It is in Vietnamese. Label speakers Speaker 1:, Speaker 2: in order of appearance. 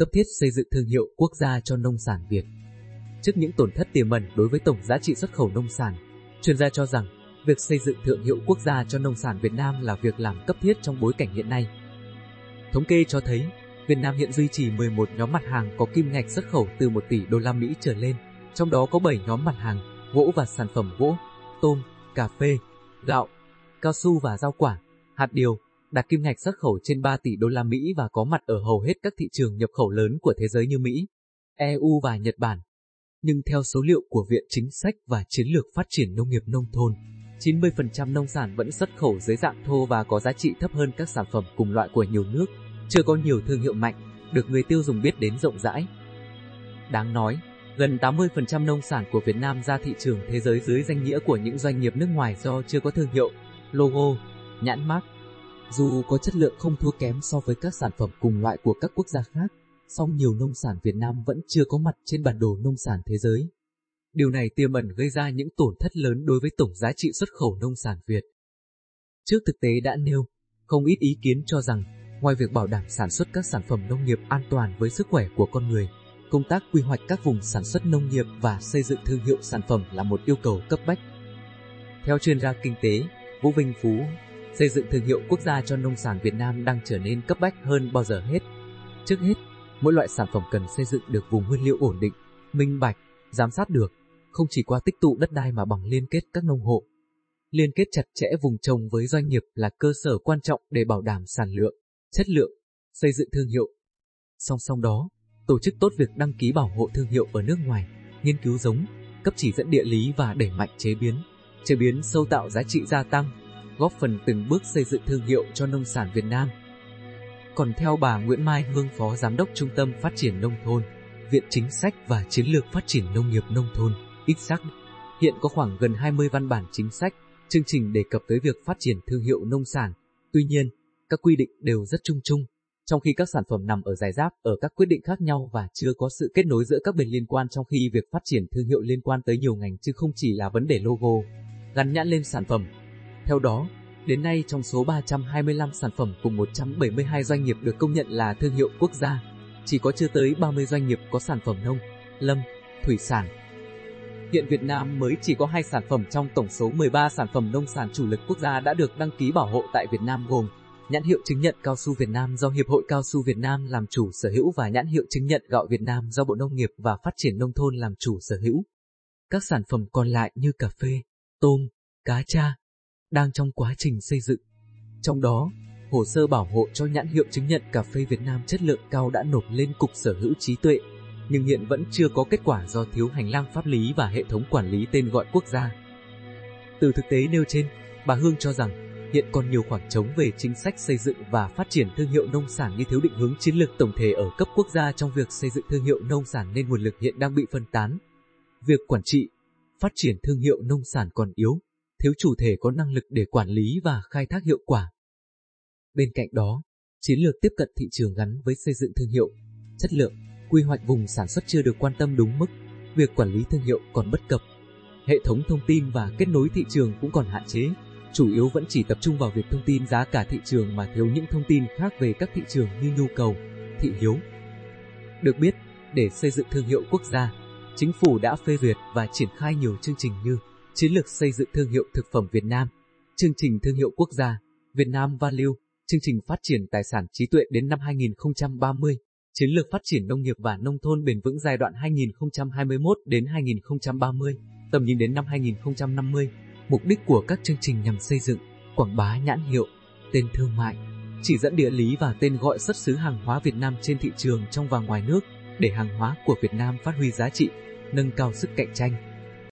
Speaker 1: cấp thiết xây dựng thương hiệu quốc gia cho nông sản Việt. Trước những tổn thất tiềm ẩn đối với tổng giá trị xuất khẩu nông sản, chuyên gia cho rằng việc xây dựng thương hiệu quốc gia cho nông sản Việt Nam là việc làm cấp thiết trong bối cảnh hiện nay. Thống kê cho thấy, Việt Nam hiện duy trì 11 nhóm mặt hàng có kim ngạch xuất khẩu từ 1 tỷ đô la Mỹ trở lên, trong đó có 7 nhóm mặt hàng gỗ và sản phẩm gỗ, tôm, cà phê, gạo, cao su và rau quả, hạt điều, đạt kim ngạch xuất khẩu trên 3 tỷ đô la Mỹ và có mặt ở hầu hết các thị trường nhập khẩu lớn của thế giới như Mỹ, EU và Nhật Bản. Nhưng theo số liệu của Viện Chính sách và Chiến lược Phát triển Nông nghiệp Nông thôn, 90% nông sản vẫn xuất khẩu dưới dạng thô và có giá trị thấp hơn các sản phẩm cùng loại của nhiều nước, chưa có nhiều thương hiệu mạnh, được người tiêu dùng biết đến rộng rãi. Đáng nói, gần 80% nông sản của Việt Nam ra thị trường thế giới dưới danh nghĩa của những doanh nghiệp nước ngoài do chưa có thương hiệu, logo, nhãn mác. Dù có chất lượng không thua kém so với các sản phẩm cùng loại của các quốc gia khác, song nhiều nông sản Việt Nam vẫn chưa có mặt trên bản đồ nông sản thế giới. Điều này tiềm ẩn gây ra những tổn thất lớn đối với tổng giá trị xuất khẩu nông sản Việt. Trước thực tế đã nêu, không ít ý kiến cho rằng, ngoài việc bảo đảm sản xuất các sản phẩm nông nghiệp an toàn với sức khỏe của con người, công tác quy hoạch các vùng sản xuất nông nghiệp và xây dựng thương hiệu sản phẩm là một yêu cầu cấp bách. Theo chuyên gia kinh tế, Vũ Vinh Phú, xây dựng thương hiệu quốc gia cho nông sản Việt Nam đang trở nên cấp bách hơn bao giờ hết. Trước hết, mỗi loại sản phẩm cần xây dựng được vùng nguyên liệu ổn định, minh bạch, giám sát được, không chỉ qua tích tụ đất đai mà bằng liên kết các nông hộ. Liên kết chặt chẽ vùng trồng với doanh nghiệp là cơ sở quan trọng để bảo đảm sản lượng, chất lượng, xây dựng thương hiệu. Song song đó, tổ chức tốt việc đăng ký bảo hộ thương hiệu ở nước ngoài, nghiên cứu giống, cấp chỉ dẫn địa lý và đẩy mạnh chế biến, chế biến sâu tạo giá trị gia tăng, góp phần từng bước xây dựng thương hiệu cho nông sản Việt Nam. Còn theo bà Nguyễn Mai Hương Phó Giám đốc Trung tâm Phát triển Nông thôn, Viện Chính sách và Chiến lược Phát triển Nông nghiệp Nông thôn, ICSAC, hiện có khoảng gần 20 văn bản chính sách, chương trình đề cập tới việc phát triển thương hiệu nông sản. Tuy nhiên, các quy định đều rất chung chung, trong khi các sản phẩm nằm ở giải giáp ở các quyết định khác nhau và chưa có sự kết nối giữa các bên liên quan trong khi việc phát triển thương hiệu liên quan tới nhiều ngành chứ không chỉ là vấn đề logo, gắn nhãn lên sản phẩm. Theo đó, đến nay trong số 325 sản phẩm cùng 172 doanh nghiệp được công nhận là thương hiệu quốc gia, chỉ có chưa tới 30 doanh nghiệp có sản phẩm nông, lâm, thủy sản. Hiện Việt Nam mới chỉ có hai sản phẩm trong tổng số 13 sản phẩm nông sản chủ lực quốc gia đã được đăng ký bảo hộ tại Việt Nam gồm nhãn hiệu chứng nhận cao su Việt Nam do Hiệp hội Cao su Việt Nam làm chủ sở hữu và nhãn hiệu chứng nhận gạo Việt Nam do Bộ Nông nghiệp và Phát triển Nông thôn làm chủ sở hữu. Các sản phẩm còn lại như cà phê, tôm, cá tra đang trong quá trình xây dựng. Trong đó, hồ sơ bảo hộ cho nhãn hiệu chứng nhận cà phê Việt Nam chất lượng cao đã nộp lên Cục Sở hữu trí tuệ, nhưng hiện vẫn chưa có kết quả do thiếu hành lang pháp lý và hệ thống quản lý tên gọi quốc gia. Từ thực tế nêu trên, bà Hương cho rằng hiện còn nhiều khoảng trống về chính sách xây dựng và phát triển thương hiệu nông sản như thiếu định hướng chiến lược tổng thể ở cấp quốc gia trong việc xây dựng thương hiệu nông sản nên nguồn lực hiện đang bị phân tán. Việc quản trị, phát triển thương hiệu nông sản còn yếu, thiếu chủ thể có năng lực để quản lý và khai thác hiệu quả. Bên cạnh đó, chiến lược tiếp cận thị trường gắn với xây dựng thương hiệu, chất lượng, quy hoạch vùng sản xuất chưa được quan tâm đúng mức, việc quản lý thương hiệu còn bất cập. Hệ thống thông tin và kết nối thị trường cũng còn hạn chế, chủ yếu vẫn chỉ tập trung vào việc thông tin giá cả thị trường mà thiếu những thông tin khác về các thị trường như nhu cầu, thị hiếu. Được biết, để xây dựng thương hiệu quốc gia, chính phủ đã phê duyệt và triển khai nhiều chương trình như Chiến lược xây dựng thương hiệu thực phẩm Việt Nam, chương trình thương hiệu quốc gia, Việt Nam Value, chương trình phát triển tài sản trí tuệ đến năm 2030, chiến lược phát triển nông nghiệp và nông thôn bền vững giai đoạn 2021 đến 2030, tầm nhìn đến năm 2050. Mục đích của các chương trình nhằm xây dựng, quảng bá nhãn hiệu, tên thương mại, chỉ dẫn địa lý và tên gọi xuất xứ hàng hóa Việt Nam trên thị trường trong và ngoài nước để hàng hóa của Việt Nam phát huy giá trị, nâng cao sức cạnh tranh.